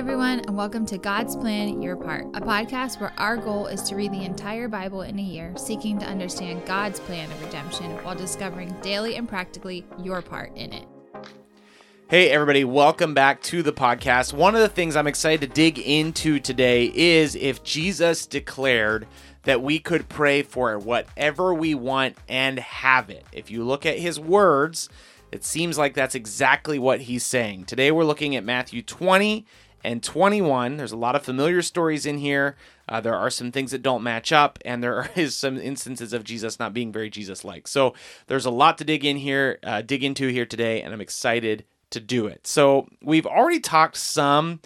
everyone, and welcome to God's Plan Your Part, a podcast where our goal is to read the entire Bible in a year, seeking to understand God's plan of redemption while discovering daily and practically your part in it. Hey, everybody, welcome back to the podcast. One of the things I'm excited to dig into today is if Jesus declared that we could pray for whatever we want and have it. If you look at his words, it seems like that's exactly what he's saying. Today, we're looking at Matthew 20 and 21. There's a lot of familiar stories in here. Uh, there are some things that don't match up, and there is some instances of Jesus not being very Jesus-like. So there's a lot to dig in here, uh, dig into here today, and I'm excited to do it. So we've already talked some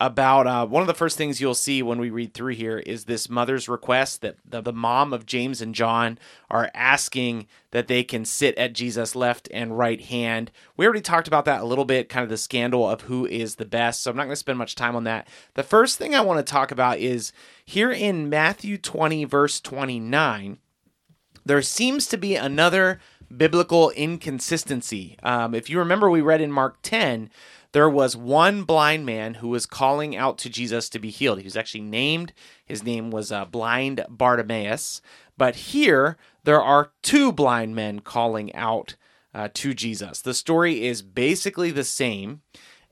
about uh, one of the first things you'll see when we read through here is this mother's request that the, the, mom of James and John are asking that they can sit at Jesus' left and right hand. We already talked about that a little bit, kind of the scandal of who is the best. So I'm not going to spend much time on that. The first thing I want to talk about is here in Matthew 20, verse 29, there seems to be another biblical inconsistency. Um, if you remember, we read in Mark 10 there was one blind man who was calling out to Jesus to be healed. He was actually named, his name was uh, blind Bartimaeus. But here, there are two blind men calling out uh, to Jesus. The story is basically the same.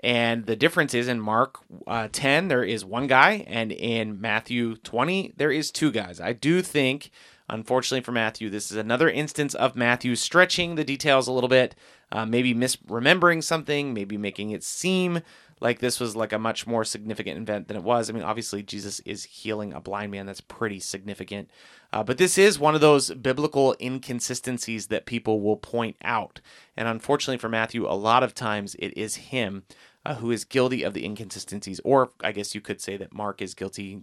And the difference is in Mark uh, 10, there is one guy, and in Matthew 20, there is two guys. I do think, unfortunately for Matthew, this is another instance of Matthew stretching the details a little bit uh, maybe misremembering something, maybe making it seem like this was like a much more significant event than it was. I mean, obviously, Jesus is healing a blind man. That's pretty significant. Uh, but this is one of those biblical inconsistencies that people will point out. And unfortunately for Matthew, a lot of times it is him uh, who is guilty of the inconsistencies. Or I guess you could say that Mark is guilty.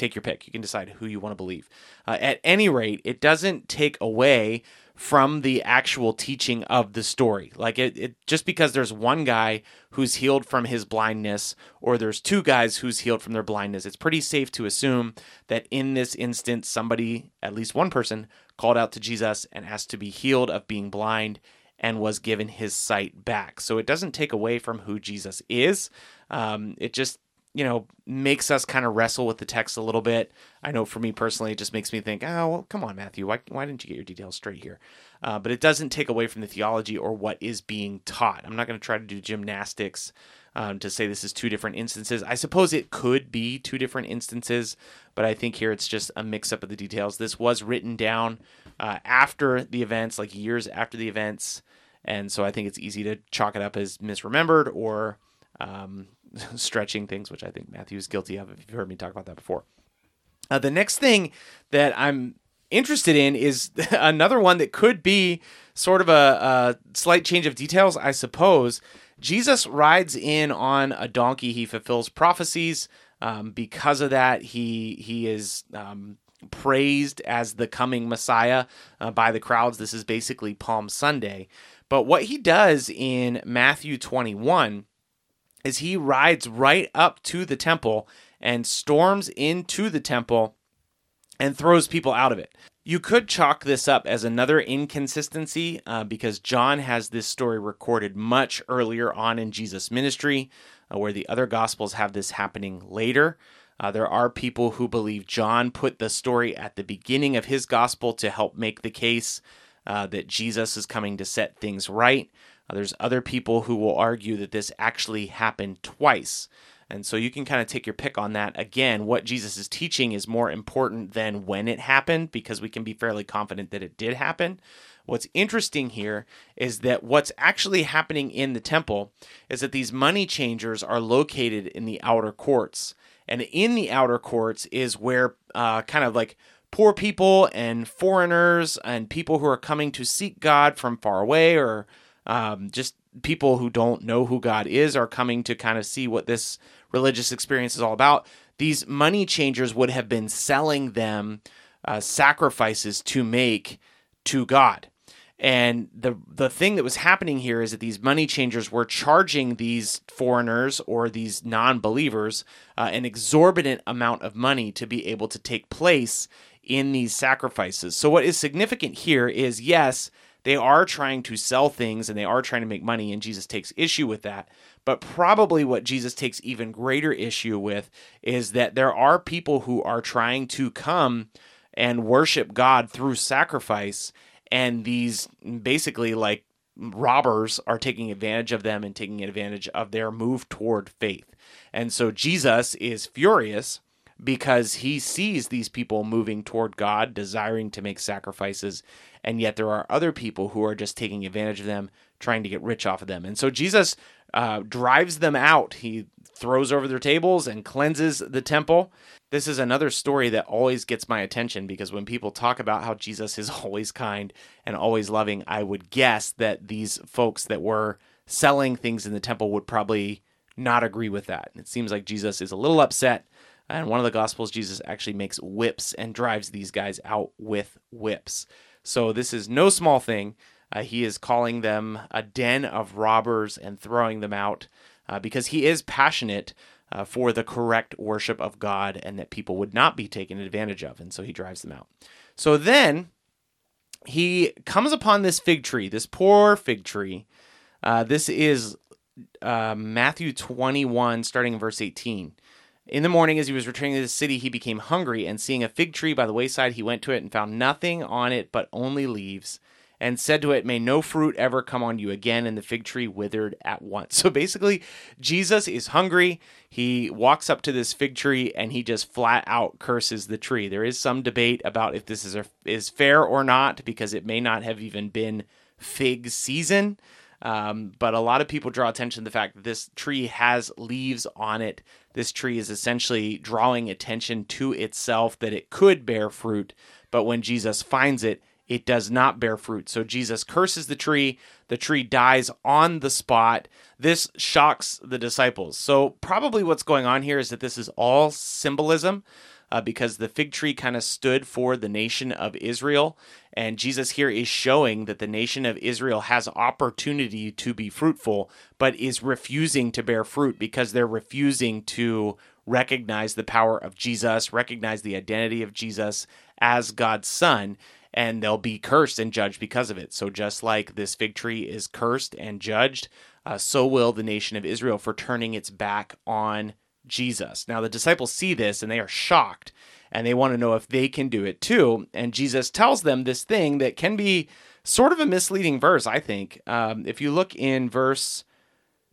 Take your pick. You can decide who you want to believe. Uh, at any rate, it doesn't take away from the actual teaching of the story. Like it, it, just because there's one guy who's healed from his blindness or there's two guys who's healed from their blindness, it's pretty safe to assume that in this instance somebody, at least one person, called out to Jesus and asked to be healed of being blind and was given his sight back. So it doesn't take away from who Jesus is. Um, it just you know, makes us kind of wrestle with the text a little bit. I know for me personally, it just makes me think, oh, well, come on, Matthew, why, why didn't you get your details straight here? Uh, but it doesn't take away from the theology or what is being taught. I'm not going to try to do gymnastics um, to say this is two different instances. I suppose it could be two different instances, but I think here it's just a mix up of the details. This was written down uh, after the events, like years after the events. And so I think it's easy to chalk it up as misremembered or um, stretching things, which I think Matthew is guilty of. If you've heard me talk about that before. Uh, the next thing that I'm interested in is another one that could be sort of a, a slight change of details, I suppose. Jesus rides in on a donkey. He fulfills prophecies. Um, because of that, he he is um, praised as the coming Messiah uh, by the crowds. This is basically Palm Sunday. But what he does in Matthew 21 is he rides right up to the temple and storms into the temple and throws people out of it. You could chalk this up as another inconsistency uh, because John has this story recorded much earlier on in Jesus' ministry, uh, where the other gospels have this happening later. Uh, there are people who believe John put the story at the beginning of his gospel to help make the case uh, that Jesus is coming to set things right. Uh, there's other people who will argue that this actually happened twice. And so you can kind of take your pick on that. Again, what Jesus is teaching is more important than when it happened because we can be fairly confident that it did happen. What's interesting here is that what's actually happening in the temple is that these money changers are located in the outer courts. And in the outer courts is where uh, kind of like poor people and foreigners and people who are coming to seek God from far away or um, just people who don't know who God is are coming to kind of see what this religious experience is all about. These money changers would have been selling them uh, sacrifices to make to God. And the the thing that was happening here is that these money changers were charging these foreigners or these non-believers uh, an exorbitant amount of money to be able to take place in these sacrifices. So what is significant here is yes, they are trying to sell things and they are trying to make money, and Jesus takes issue with that. But probably what Jesus takes even greater issue with is that there are people who are trying to come and worship God through sacrifice, and these basically like robbers are taking advantage of them and taking advantage of their move toward faith. And so Jesus is furious because he sees these people moving toward God, desiring to make sacrifices, and yet there are other people who are just taking advantage of them, trying to get rich off of them. And so Jesus uh, drives them out. He throws over their tables and cleanses the temple. This is another story that always gets my attention because when people talk about how Jesus is always kind and always loving, I would guess that these folks that were selling things in the temple would probably not agree with that. It seems like Jesus is a little upset. And one of the Gospels, Jesus actually makes whips and drives these guys out with whips. So this is no small thing. Uh, he is calling them a den of robbers and throwing them out uh, because he is passionate uh, for the correct worship of God and that people would not be taken advantage of. And so he drives them out. So then he comes upon this fig tree, this poor fig tree. Uh, this is uh, Matthew 21, starting in verse 18. In the morning, as he was returning to the city, he became hungry, and seeing a fig tree by the wayside, he went to it and found nothing on it but only leaves and said to it, May no fruit ever come on you again. And the fig tree withered at once. So basically, Jesus is hungry. He walks up to this fig tree and he just flat out curses the tree. There is some debate about if this is, a, is fair or not because it may not have even been fig season. Um, but a lot of people draw attention to the fact that this tree has leaves on it. This tree is essentially drawing attention to itself that it could bear fruit, but when Jesus finds it, it does not bear fruit. So Jesus curses the tree. The tree dies on the spot. This shocks the disciples. So, probably what's going on here is that this is all symbolism. Uh, because the fig tree kind of stood for the nation of Israel. And Jesus here is showing that the nation of Israel has opportunity to be fruitful, but is refusing to bear fruit because they're refusing to recognize the power of Jesus, recognize the identity of Jesus as God's son and they'll be cursed and judged because of it. So, just like this fig tree is cursed and judged, uh, so will the nation of Israel for turning its back on Jesus. Now, the disciples see this and they are shocked and they want to know if they can do it too. And Jesus tells them this thing that can be sort of a misleading verse, I think. Um, if you look in verse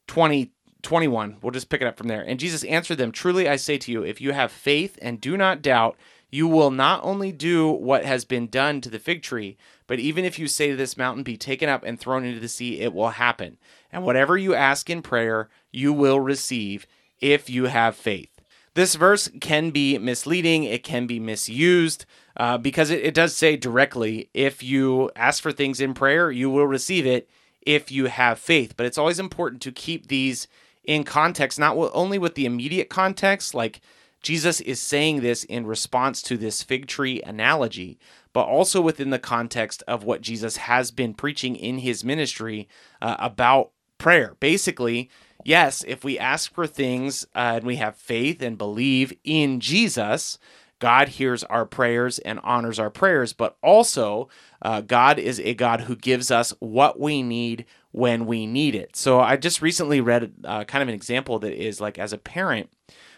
20, 21, we'll just pick it up from there. And Jesus answered them Truly I say to you, if you have faith and do not doubt, you will not only do what has been done to the fig tree, but even if you say to this mountain, be taken up and thrown into the sea, it will happen. And whatever you ask in prayer, you will receive if you have faith. This verse can be misleading, it can be misused uh, because it, it does say directly, if you ask for things in prayer, you will receive it if you have faith. But it's always important to keep these in context, not only with the immediate context, like Jesus is saying this in response to this fig tree analogy, but also within the context of what Jesus has been preaching in his ministry uh, about prayer. Basically, yes, if we ask for things uh, and we have faith and believe in Jesus, God hears our prayers and honors our prayers, but also uh, God is a God who gives us what we need when we need it. So I just recently read uh, kind of an example that is like as a parent,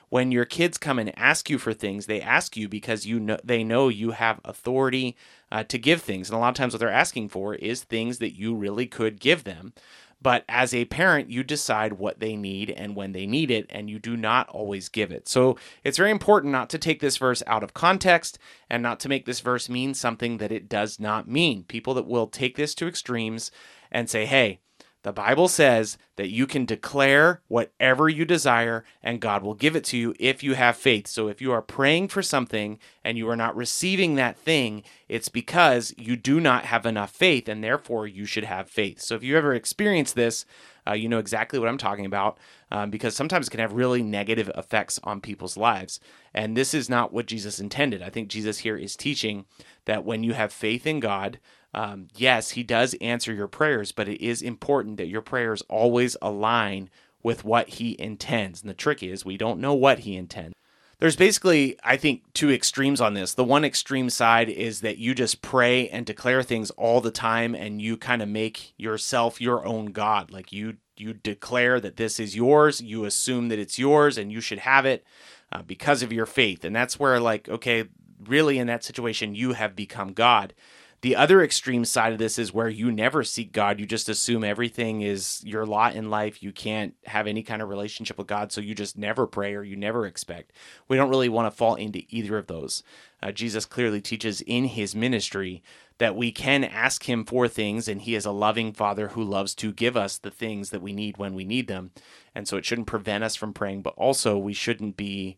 when your kids come and ask you for things, they ask you because you know they know you have authority uh, to give things, and a lot of times what they're asking for is things that you really could give them. But as a parent, you decide what they need and when they need it, and you do not always give it. So it's very important not to take this verse out of context and not to make this verse mean something that it does not mean. People that will take this to extremes and say, hey, the Bible says that you can declare whatever you desire and God will give it to you if you have faith. So if you are praying for something and you are not receiving that thing, it's because you do not have enough faith and therefore you should have faith. So if you ever experience this, uh, you know exactly what I'm talking about um, because sometimes it can have really negative effects on people's lives. And this is not what Jesus intended. I think Jesus here is teaching that when you have faith in God, um, yes, he does answer your prayers, but it is important that your prayers always align with what he intends. And the trick is, we don't know what he intends. there's basically, I think, two extremes on this. The one extreme side is that you just pray and declare things all the time and you kind of make yourself your own God. Like you you declare that this is yours, you assume that it's yours and you should have it uh, because of your faith. And that's where like, okay, really in that situation you have become God. The other extreme side of this is where you never seek God. You just assume everything is your lot in life. You can't have any kind of relationship with God, so you just never pray or you never expect. We don't really want to fall into either of those. Uh, Jesus clearly teaches in his ministry that we can ask him for things, and he is a loving father who loves to give us the things that we need when we need them. And so it shouldn't prevent us from praying, but also we shouldn't be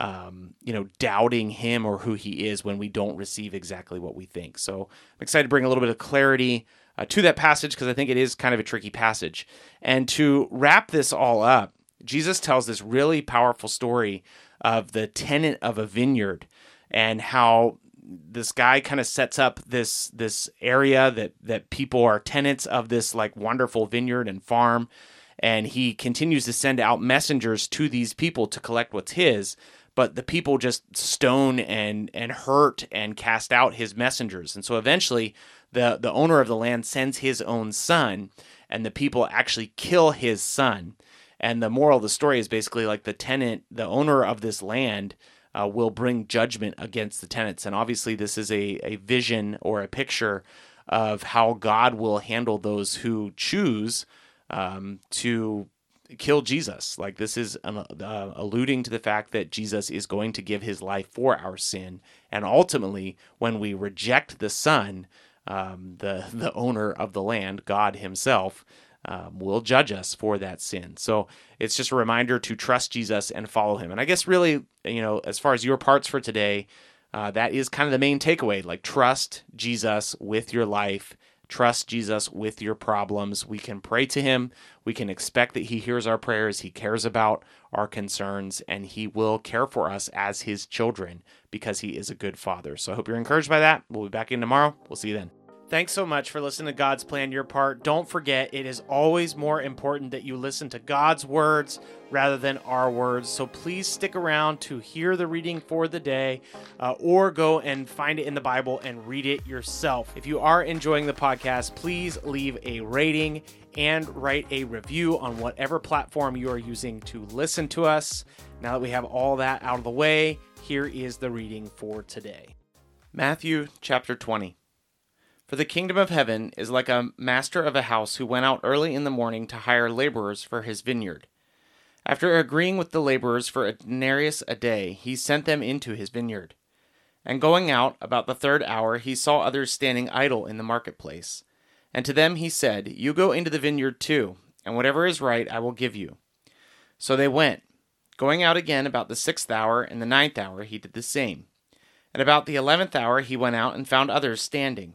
um, you know, doubting him or who he is when we don't receive exactly what we think. So I'm excited to bring a little bit of clarity uh, to that passage because I think it is kind of a tricky passage. And to wrap this all up, Jesus tells this really powerful story of the tenant of a vineyard and how this guy kind of sets up this this area that that people are tenants of this like wonderful vineyard and farm and he continues to send out messengers to these people to collect what's his but the people just stone and and hurt and cast out his messengers. And so eventually the the owner of the land sends his own son and the people actually kill his son. And the moral of the story is basically like the tenant the owner of this land uh, will bring judgment against the tenants. And obviously this is a, a vision or a picture of how god will handle those who choose um, to kill Jesus. Like this is uh, alluding to the fact that Jesus is going to give his life for our sin, and ultimately, when we reject the Son, um, the the owner of the land, God Himself. Um, will judge us for that sin. So it's just a reminder to trust Jesus and follow him. And I guess, really, you know, as far as your parts for today, uh, that is kind of the main takeaway. Like, trust Jesus with your life Trust Jesus with your problems. We can pray to him. We can expect that he hears our prayers. He cares about our concerns and he will care for us as his children because he is a good father. So I hope you're encouraged by that. We'll be back in tomorrow. We'll see you then. Thanks so much for listening to God's Plan Your Part. Don't forget, it is always more important that you listen to God's words rather than our words. So please stick around to hear the reading for the day uh, or go and find it in the Bible and read it yourself. If you are enjoying the podcast, please leave a rating and write a review on whatever platform you are using to listen to us. Now that we have all that out of the way, here is the reading for today Matthew chapter 20. For the kingdom of heaven is like a master of a house who went out early in the morning to hire laborers for his vineyard. After agreeing with the laborers for a denarius a day, he sent them into his vineyard. And going out about the third hour, he saw others standing idle in the marketplace. And to them he said, You go into the vineyard too, and whatever is right I will give you. So they went. Going out again about the sixth hour and the ninth hour, he did the same. And about the eleventh hour he went out and found others standing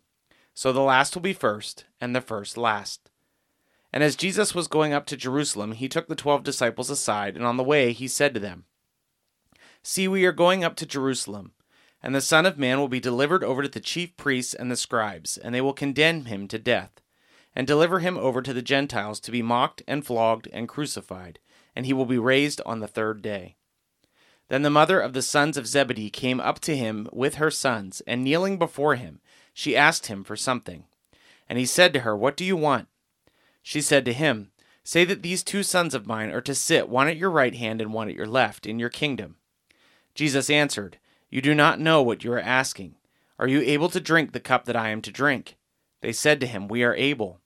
So the last will be first, and the first last. And as Jesus was going up to Jerusalem, he took the twelve disciples aside, and on the way he said to them, See, we are going up to Jerusalem, and the Son of Man will be delivered over to the chief priests and the scribes, and they will condemn him to death, and deliver him over to the Gentiles to be mocked and flogged and crucified, and he will be raised on the third day. Then the mother of the sons of Zebedee came up to him with her sons, and kneeling before him, she asked him for something. And he said to her, What do you want? She said to him, Say that these two sons of mine are to sit, one at your right hand and one at your left, in your kingdom. Jesus answered, You do not know what you are asking. Are you able to drink the cup that I am to drink? They said to him, We are able.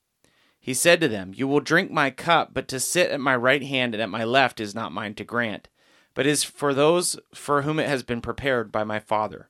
He said to them, You will drink my cup, but to sit at my right hand and at my left is not mine to grant, but is for those for whom it has been prepared by my Father.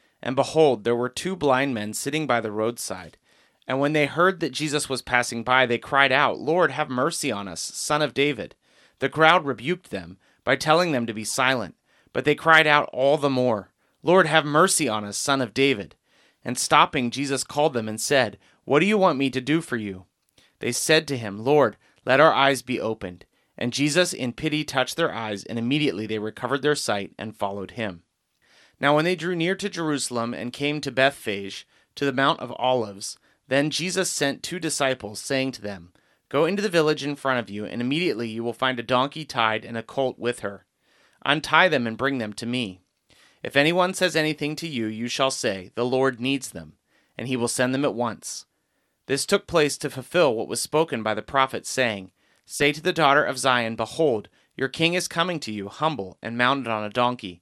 And behold, there were two blind men sitting by the roadside. And when they heard that Jesus was passing by, they cried out, Lord, have mercy on us, Son of David. The crowd rebuked them by telling them to be silent. But they cried out all the more, Lord, have mercy on us, son of David. And stopping, Jesus called them and said, What do you want me to do for you? They said to him, Lord, let our eyes be opened. And Jesus, in pity, touched their eyes, and immediately they recovered their sight and followed him. Now, when they drew near to Jerusalem and came to Bethphage, to the Mount of Olives, then Jesus sent two disciples, saying to them, Go into the village in front of you, and immediately you will find a donkey tied and a colt with her Untie them and bring them to me. If anyone says anything to you, you shall say, The Lord needs them, and he will send them at once. This took place to fulfill what was spoken by the prophet, saying, Say to the daughter of Zion, Behold, your king is coming to you, humble and mounted on a donkey,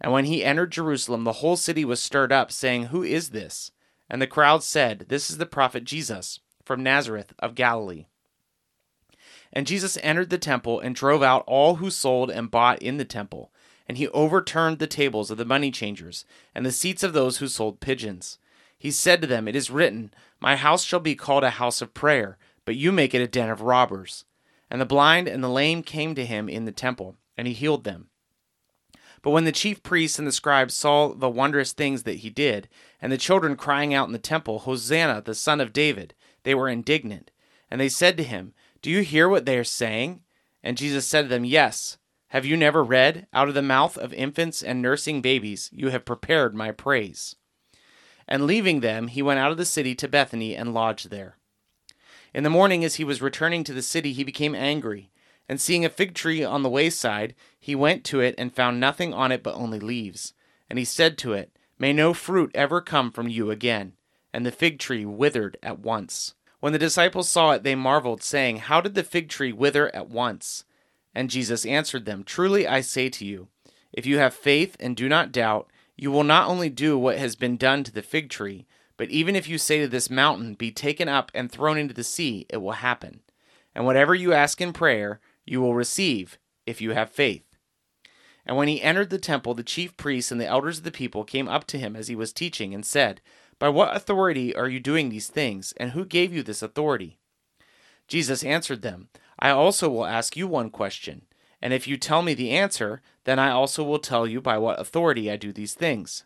And when he entered Jerusalem, the whole city was stirred up, saying, Who is this? And the crowd said, This is the prophet Jesus, from Nazareth of Galilee. And Jesus entered the temple and drove out all who sold and bought in the temple and he overturned the tables of the money changers and the seats of those who sold pigeons. He said to them, It is written, My house shall be called a house of prayer, but you make it a den of robbers. And the blind and the lame came to him in the temple, and he healed them. But when the chief priests and the scribes saw the wondrous things that he did, and the children crying out in the temple, Hosanna, the son of David, they were indignant. And they said to him, Do you hear what they are saying? And Jesus said to them, Yes. Have you never read, Out of the mouth of infants and nursing babies, you have prepared my praise? And leaving them, he went out of the city to Bethany and lodged there. In the morning, as he was returning to the city, he became angry. And seeing a fig tree on the wayside, he went to it and found nothing on it but only leaves. And he said to it, May no fruit ever come from you again. And the fig tree withered at once. When the disciples saw it, they marveled, saying, How did the fig tree wither at once? And Jesus answered them, Truly I say to you, if you have faith and do not doubt, you will not only do what has been done to the fig tree, but even if you say to this mountain, Be taken up and thrown into the sea, it will happen. And whatever you ask in prayer, you will receive, if you have faith. And when he entered the temple, the chief priests and the elders of the people came up to him as he was teaching, and said, By what authority are you doing these things, and who gave you this authority? Jesus answered them, I also will ask you one question, and if you tell me the answer, then I also will tell you by what authority I do these things.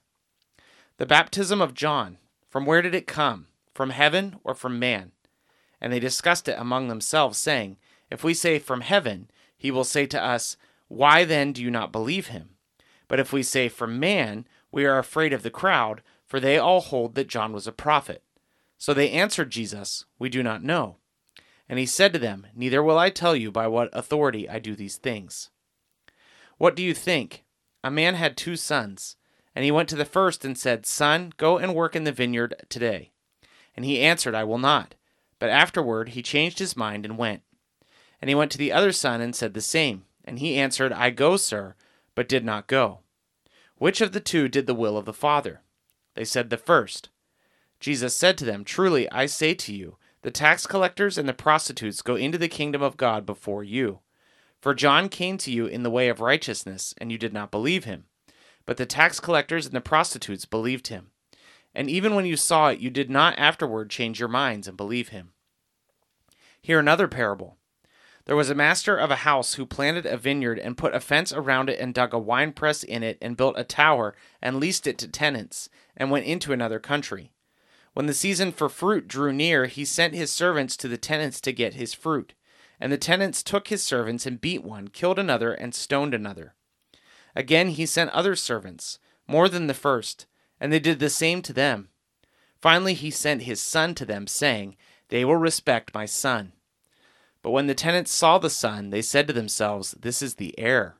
The baptism of John, from where did it come? From heaven or from man? And they discussed it among themselves, saying, If we say from heaven, he will say to us, Why then do you not believe him? But if we say from man, we are afraid of the crowd, for they all hold that John was a prophet. So they answered Jesus, We do not know. And he said to them, Neither will I tell you by what authority I do these things. What do you think? A man had two sons, and he went to the first and said, Son, go and work in the vineyard today. And he answered, I will not. But afterward he changed his mind and went. And he went to the other son and said the same. And he answered, I go, sir, but did not go. Which of the two did the will of the Father? They said, The first. Jesus said to them, Truly I say to you, the tax collectors and the prostitutes go into the kingdom of God before you. For John came to you in the way of righteousness, and you did not believe him. But the tax collectors and the prostitutes believed him. And even when you saw it, you did not afterward change your minds and believe him. Hear another parable. There was a master of a house who planted a vineyard and put a fence around it and dug a winepress in it and built a tower and leased it to tenants and went into another country. When the season for fruit drew near, he sent his servants to the tenants to get his fruit. And the tenants took his servants and beat one, killed another, and stoned another. Again he sent other servants, more than the first, and they did the same to them. Finally he sent his son to them, saying, They will respect my son. But when the tenants saw the son, they said to themselves, This is the heir.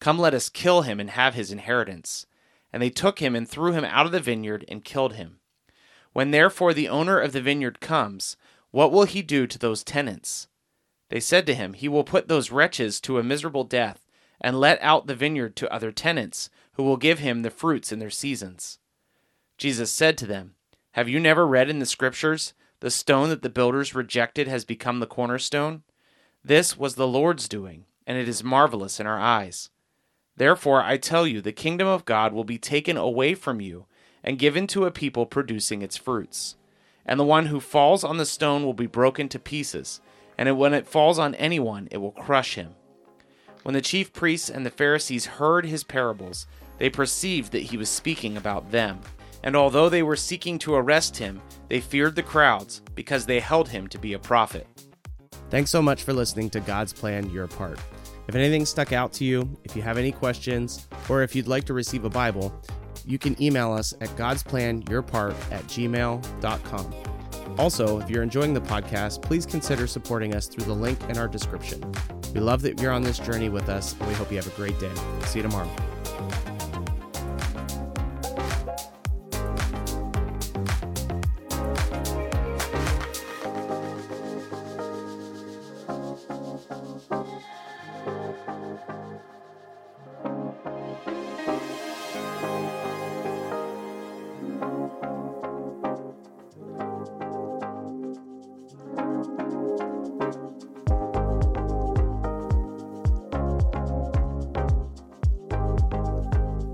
Come, let us kill him and have his inheritance. And they took him and threw him out of the vineyard and killed him. When therefore the owner of the vineyard comes, what will he do to those tenants? They said to him, He will put those wretches to a miserable death, and let out the vineyard to other tenants, who will give him the fruits in their seasons. Jesus said to them, Have you never read in the Scriptures, The stone that the builders rejected has become the cornerstone? This was the Lord's doing, and it is marvelous in our eyes. Therefore, I tell you, the kingdom of God will be taken away from you and given to a people producing its fruits. And the one who falls on the stone will be broken to pieces and when it falls on anyone, it will crush him. When the chief priests and the Pharisees heard his parables, they perceived that he was speaking about them. And although they were seeking to arrest him, they feared the crowds because they held him to be a prophet. Thanks so much for listening to God's Plan Your Part. If anything stuck out to you, if you have any questions, or if you'd like to receive a Bible, you can email us at godsplanyourpart at gmail.com. Also, if you're enjoying the podcast, please consider supporting us through the link in our description. We love that you're on this journey with us, and we hope you have a great day. See you tomorrow.